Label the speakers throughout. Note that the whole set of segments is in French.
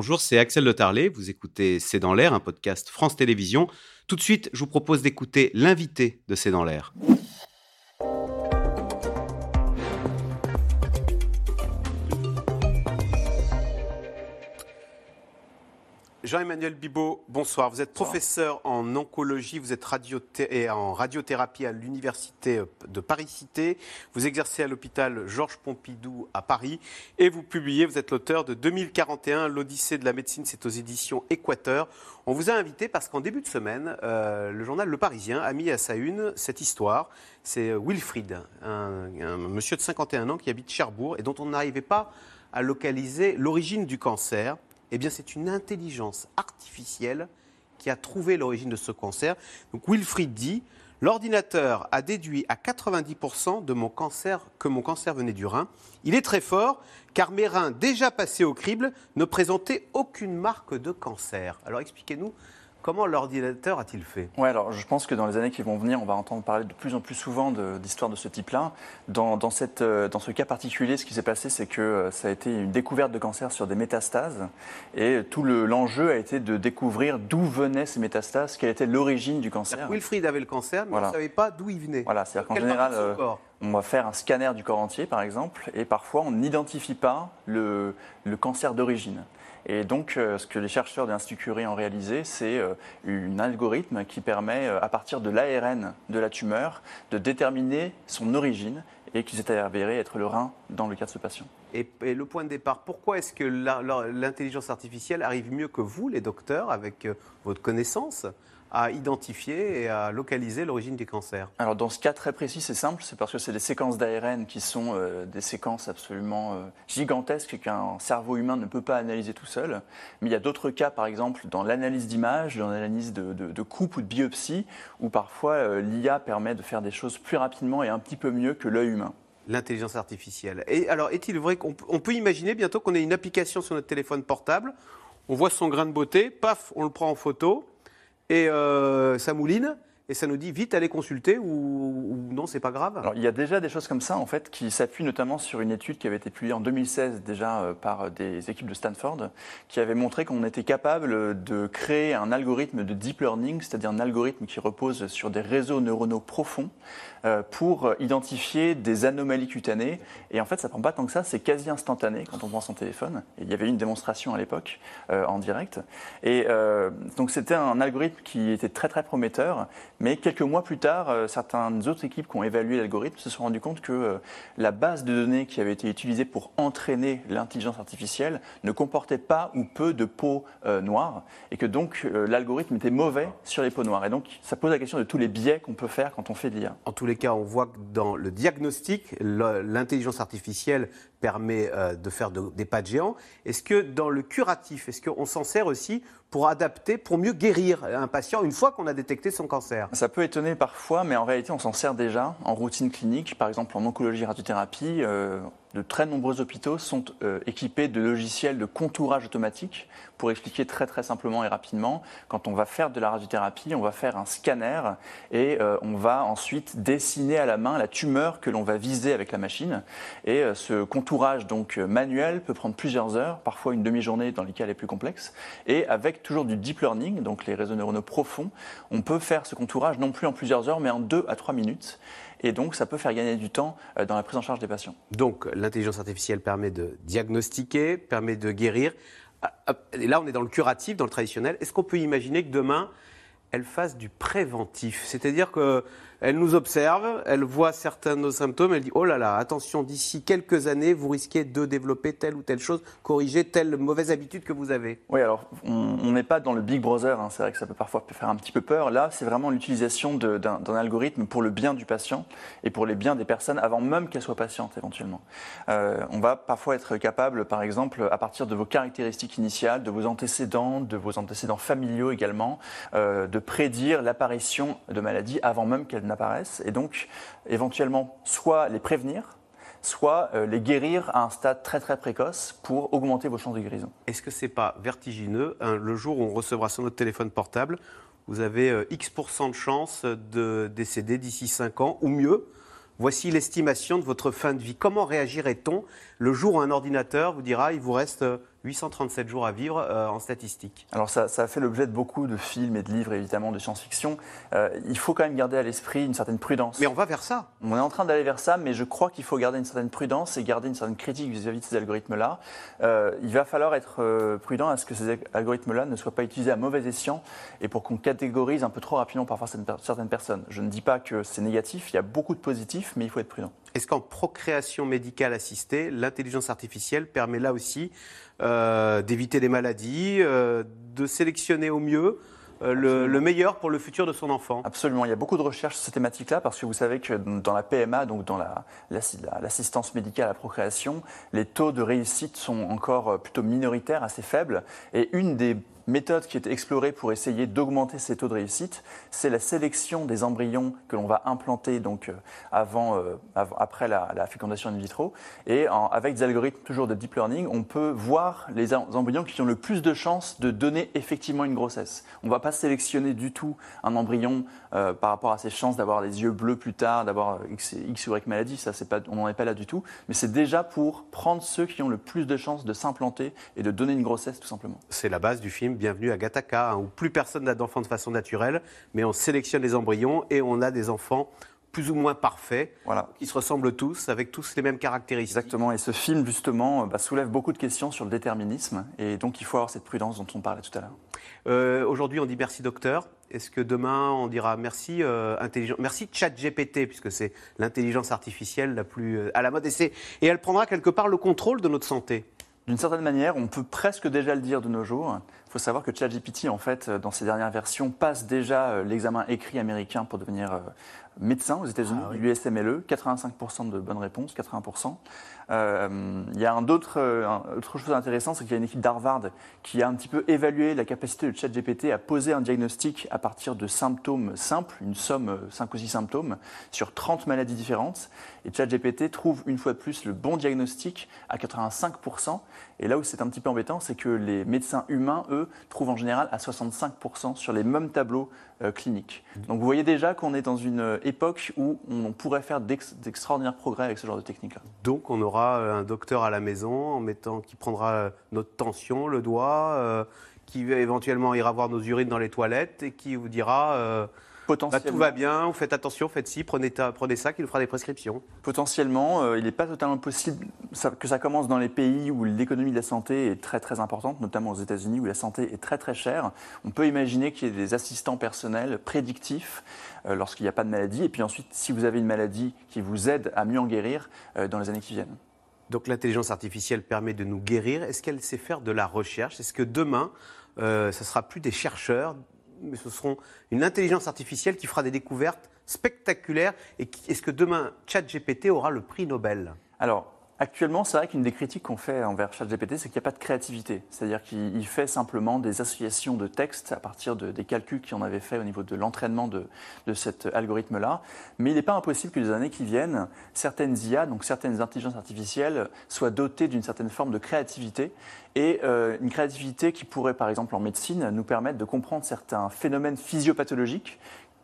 Speaker 1: bonjour, c'est Axel Le Tarlet. Vous écoutez C'est dans l'air, un podcast France Télévisions. Tout de suite, je vous propose d'écouter l'invité de C'est dans l'air. Jean-Emmanuel Bibot, bonsoir. Vous êtes professeur en oncologie, vous êtes et en radiothérapie à l'Université de Paris-Cité. Vous exercez à l'hôpital Georges Pompidou à Paris et vous publiez, vous êtes l'auteur de 2041, l'Odyssée de la médecine, c'est aux éditions Équateur. On vous a invité parce qu'en début de semaine, euh, le journal Le Parisien a mis à sa une cette histoire. C'est Wilfried, un, un monsieur de 51 ans qui habite Cherbourg et dont on n'arrivait pas à localiser l'origine du cancer. Eh bien, c'est une intelligence artificielle qui a trouvé l'origine de ce cancer. Wilfried dit L'ordinateur a déduit à 90% de mon cancer que mon cancer venait du rein. Il est très fort car mes reins déjà passés au crible ne présentaient aucune marque de cancer. Alors expliquez-nous Comment l'ordinateur a-t-il fait?
Speaker 2: Oui, alors je pense que dans les années qui vont venir, on va entendre parler de plus en plus souvent d'histoires de, ce type-là. Dans, dans, euh, dans, ce cas particulier, ce qui s'est passé, c'est que euh, ça a été une découverte de cancer sur des métastases. Et tout l'enjeu a été de découvrir d'où venaient ces métastases, quelle était l'origine du cancer.
Speaker 1: Wilfried avait le cancer, mais on ne savait pas d'où il venait.
Speaker 2: Voilà, c'est-à-dire qu'en général, euh, on va faire un scanner du corps entier, par exemple, et parfois on n'identifie pas le, le cancer d'origine. Et donc, euh, ce que les chercheurs de l'Institut Curie ont réalisé, c'est euh, un algorithme qui permet, euh, à partir de l'ARN de la tumeur, de déterminer son origine et qui s'est avéré être le rein dans le cas de ce patient.
Speaker 1: Et, le point de départ, pourquoi est-ce que l'intelligence artificielle arrive mieux que vous, les docteurs, avec votre connaissance? À identifier et à localiser l'origine du cancer
Speaker 2: Alors dans ce cas très précis, c'est simple, c'est parce que c'est des séquences d'ARN qui sont euh, des séquences absolument euh, gigantesques qu'un cerveau humain ne peut pas analyser tout seul. Mais il y a d'autres cas, par exemple, dans l'analyse d'images, dans l'analyse de, de, coupe ou de biopsie, où parfois euh, l'IA permet de faire des choses plus rapidement et un petit peu mieux que l'œil humain
Speaker 1: l'intelligence artificielle. Et alors, est-il vrai qu'on peut imaginer bientôt qu'on ait une application sur notre téléphone portable, on voit son grain de beauté, paf, on le prend en photo, et euh, ça mouline et ça nous dit vite allez consulter ou, non, c'est pas grave.
Speaker 2: Alors, il y a déjà des choses comme ça en fait qui s'appuient notamment sur une étude qui avait été publiée en 2016 déjà euh, par des équipes de Stanford qui avait montré qu'on était capable de créer un algorithme de deep learning, c'est-à-dire un algorithme qui repose sur des réseaux neuronaux profonds euh, pour identifier des anomalies cutanées. Et en fait, ça prend pas tant que ça, c'est quasi instantané quand on prend son téléphone. il y avait une démonstration à l'époque en direct. Et donc c'était un algorithme qui était très très prometteur mais quelques mois plus tard, euh, certaines autres équipes qui ont évalué l'algorithme se sont rendues compte que euh, la base de données qui avait été utilisée pour entraîner l'intelligence artificielle ne comportait pas ou peu de peau euh, noire et que donc l'algorithme était mauvais sur les peaux noires. Et donc ça pose la question de tous les biais qu'on peut faire quand on fait de l'IA.
Speaker 1: Les cas, on voit que dans le diagnostic, l'intelligence artificielle permet de faire des pas de géants. Est-ce que dans le curatif, est-ce qu'on s'en sert aussi pour adapter, pour mieux guérir un patient une fois qu'on a détecté son cancer?
Speaker 2: Ça peut étonner parfois, mais en réalité, on s'en sert déjà en routine clinique, par exemple en oncologie radiothérapie. Euh, de très nombreux hôpitaux sont euh, équipés de logiciels de contourage automatique. Pour expliquer très très simplement et rapidement, quand on va faire de la radiothérapie, on va faire un scanner et euh, on va ensuite dessiner à la main la tumeur que l'on va viser avec la machine. Et euh, ce contourage donc manuel peut prendre plusieurs heures, parfois une demi-journée dans les cas les plus complexes. Et avec toujours du deep learning, donc les réseaux neuronaux profonds, on peut faire ce contourage non plus en plusieurs heures, mais en deux à trois minutes et donc ça peut faire gagner du temps euh, dans la prise en charge des patients.
Speaker 1: Donc l'intelligence artificielle permet de diagnostiquer, permet de guérir. Ah, et là, on est dans le curatif, dans le traditionnel. Est-ce qu'on peut imaginer que demain, elle fasse du préventif? C'est-à-dire que elle nous observe, elle voit certains de nos symptômes, elle dit oh là là, attention, d'ici quelques années, vous risquez de développer telle ou telle chose, corriger telle mauvaise habitude que vous avez.
Speaker 2: Oui, alors on n'est pas dans le Big Brother, hein, c'est vrai que ça peut parfois faire un petit peu peur. Là, c'est vraiment l'utilisation d'un algorithme pour le bien du patient et pour les biens des personnes avant même qu'elles soient patientes éventuellement. Euh, on va parfois être capable, par exemple, à partir de vos caractéristiques initiales, de vos antécédents, de vos antécédents familiaux également, euh, de prédire l'apparition de maladies avant même qu'elles apparaissent, et donc éventuellement soit les prévenir, soit euh, les guérir à un stade très très précoce pour augmenter vos chances de guérison.
Speaker 1: Est-ce que c'est pas vertigineux hein, le jour où on recevra sur notre téléphone portable, vous avez euh, X% de chances de décéder d'ici 5 ans ou mieux? Voici l'estimation de votre fin de vie. Comment réagirait-on le jour où un ordinateur vous dira il vous reste 837 jours à vivre euh, en statistique.
Speaker 2: Alors ça, ça a fait l'objet de beaucoup de films et de livres, évidemment, de science-fiction. Euh, il faut quand même garder à l'esprit une certaine prudence.
Speaker 1: Mais on va vers ça.
Speaker 2: On est en train d'aller vers ça, mais je crois qu'il faut garder une certaine prudence et garder une certaine critique vis-à-vis de ces algorithmes-là. Euh, il va falloir être prudent à ce que ces algorithmes-là ne soient pas utilisés à mauvais escient et pour qu'on catégorise un peu trop rapidement parfois certaines personnes. Je ne dis pas que c'est négatif, il y a beaucoup de positifs, mais il faut être prudent.
Speaker 1: Est-ce qu'en procréation médicale assistée, l'intelligence artificielle permet là aussi euh, d'éviter des maladies, euh, de sélectionner au mieux euh, le, le meilleur pour le futur de son enfant?
Speaker 2: Absolument, il y a beaucoup de recherches sur ces thématiques-là parce que vous savez que dans la PMA, donc dans la- l'assi- la- l'assistance médicale à la procréation, les taux de réussite sont encore plutôt minoritaires, assez faibles. Et une des méthodes qui est explorée pour essayer d'augmenter ces taux de réussite, c'est la sélection des embryons que l'on va implanter donc euh, avant, euh, après la, fécondation in vitro. Et avec des algorithmes toujours de deep learning, on peut voir les em- embryons qui ont le plus de chances de donner effectivement une grossesse. On ne va pas sélectionner du tout un embryon euh, par rapport à ses chances d'avoir les yeux bleus plus tard, d'avoir X, ou Y maladie, ça, on n'en est pas là du tout. Mais c'est déjà pour prendre ceux qui ont le plus de chances de s'implanter et de donner une grossesse tout simplement.
Speaker 1: C'est la base du film Bienvenue à Gattaca, hein, où plus personne n'a d'enfants de façon naturelle, mais on sélectionne les embryons et on a des enfants plus ou moins parfaits,
Speaker 2: Voilà.
Speaker 1: qui se ressemblent tous, avec tous les mêmes caractéristiques.
Speaker 2: Exactement, et ce film justement euh, bah, soulève beaucoup de questions sur le déterminisme, et donc il faut avoir cette prudence dont on parlait tout à l'heure.
Speaker 1: Euh, Aujourd'hui, on dit merci docteur. Est-ce que demain, on dira merci euh, intelligent, merci ChatGPT, puisque c'est l'intelligence artificielle la plus euh, à la mode, et elle prendra quelque part le contrôle de notre santé?
Speaker 2: D'une certaine manière, on peut presque déjà le dire de nos jours. Il faut savoir que ChatGPT, en fait, euh, dans ses dernières versions, passe déjà euh, l'examen écrit américain pour devenir euh, médecin aux États-Unis,
Speaker 1: Ah oui.
Speaker 2: l'USMLE, 85% de bonnes réponses, 80%. Euh, il y a un autre, un- autre chose intéressante, c'est qu'il y a une équipe d'Harvard qui a un petit peu évalué la capacité de ChatGPT à poser un diagnostic à partir de symptômes simples, une somme, 5 ou 6 symptômes, sur 30 maladies différentes. Et ChatGPT trouve une fois de plus le bon diagnostic à 85%. Et là où c'est un petit peu embêtant, c'est que les médecins humains, eux, trouvent en général à 65% sur les mêmes tableaux euh, cliniques. Donc vous voyez déjà qu'on est dans une euh, époque où on pourrait faire d'ex- d'extraordinaires progrès avec ce genre de technique-là.
Speaker 1: Donc, on aura euh, un docteur à la maison en mettant, qui prendra notre tension, le doigt, euh, qui éventuellement ira voir nos urines dans les toilettes et qui vous dira euh, bah,
Speaker 2: Potentiellement,
Speaker 1: tout va bien, vous faites attention, faites ci, prenez, ta- prenez ça, qui nous fera des prescriptions.
Speaker 2: potentiellement euh, il n'est pas totalement possible que ça commence dans les pays où l'économie de la santé est très très importante, notamment aux États-Unis où la santé est très très chère. On peut imaginer qu'il y ait des assistants personnels prédictifs euh, lorsqu'il n'y a pas de maladie. Et puis ensuite, si vous avez une maladie qui vous aide à mieux en guérir euh, dans les années qui viennent.
Speaker 1: Donc l'intelligence artificielle permet de nous guérir. Est-ce qu'elle sait faire de la recherche? Est-ce que demain, euh, ce sera plus des chercheurs, mais ce seront une intelligence artificielle qui fera des découvertes spectaculaires Et est-ce que demain, ChatGPT aura le prix Nobel?
Speaker 2: Actuellement, c'est vrai qu'une des critiques qu'on fait envers ChatGPT, c'est qu'il n'y a pas de créativité. C'est-à-dire qu'il il fait simplement des associations de textes à partir de- des calculs qu'on avait fait au niveau de l'entraînement de, de cet algorithme-là. Mais il n'est pas impossible que les années qui viennent, certaines IA, donc certaines intelligences artificielles, soient dotées d'une certaine forme de créativité. Et euh, une créativité qui pourrait, par exemple en médecine, nous permettre de comprendre certains phénomènes physiopathologiques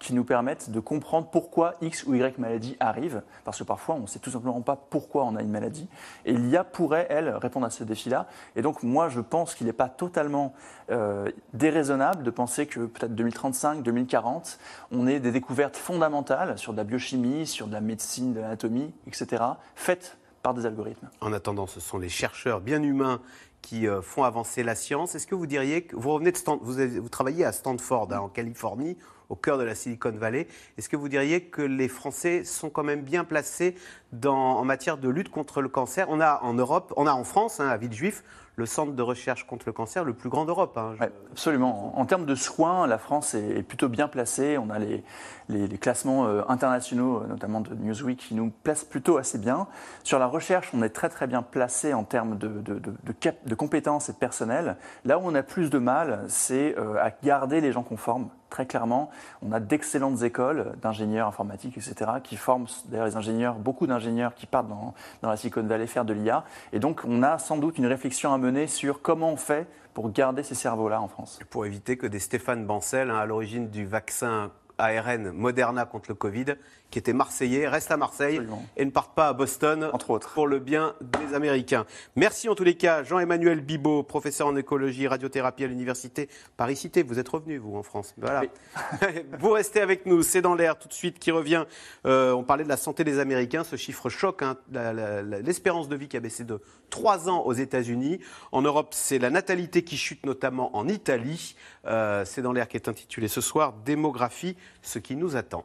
Speaker 2: qui nous permettent de comprendre pourquoi X ou Y maladie arrive, parce que parfois on ne sait tout simplement pas pourquoi on a une maladie, et l'IA pourrait, elle, répondre à ce défi-là. Et donc moi je pense qu'il n'est pas totalement euh, déraisonnable de penser que peut-être 2035, 2040, on ait des découvertes fondamentales sur de la biochimie, sur de la médecine, de l'anatomie, etc., faites par des algorithmes.
Speaker 1: En attendant, ce sont les chercheurs bien humains qui euh, font avancer la science. Est-ce que vous diriez que vous revenez de vous, avez- travaillez à Stanford, hein, en Californie, au cœur de la Silicon Valley. Est-ce que vous diriez que les Français sont quand même bien placés en matière de lutte contre le cancer? On a en Europe, on a en France, hein, à Villejuif, le centre de recherche contre le cancer le plus grand d'Europe. hein.
Speaker 2: Absolument. En termes de soins, la France est, plutôt bien placée. On a les, les- classements euh, internationaux, euh, notamment de Newsweek, qui nous placent plutôt assez bien. Sur la recherche, on est très très bien placé en termes de, de compétences et de personnel. Là où on a plus de mal, c'est euh, à garder les gens qu'on forme. Très clairement, on a d'excellentes écoles d'ingénieurs informatiques, etc., qui forment d'ailleurs les ingénieurs, beaucoup d'ingénieurs qui partent dans, dans la Silicon Valley faire de l'IA. Et donc, on a sans doute une réflexion à mener sur comment on fait pour garder ces cerveaux-là en France.
Speaker 1: pour éviter que des Stéphane Bancel, hein, à l'origine du vaccin ARN Moderna contre le Covid, qui était marseillais, restent à Marseille et ne partent pas à Boston,
Speaker 2: entre autres,
Speaker 1: pour le bien des Américains. Merci en tous les cas, Jean-Emmanuel Bibot, professeur en écologie, radiothérapie à l'université Paris-Cité. Vous êtes revenu, vous, en France. Voilà. vous restez avec nous. C'est dans l'air tout de suite qui revient. Euh, on parlait de la santé des Américains. Ce chiffre choque. Hein. L'espérance de vie qui a baissé de 3 ans aux États-Unis. En Europe, c'est la natalité qui chute, notamment en Italie. Euh, c'est dans l'air qui est intitulé ce soir Démographie, ce qui nous attend.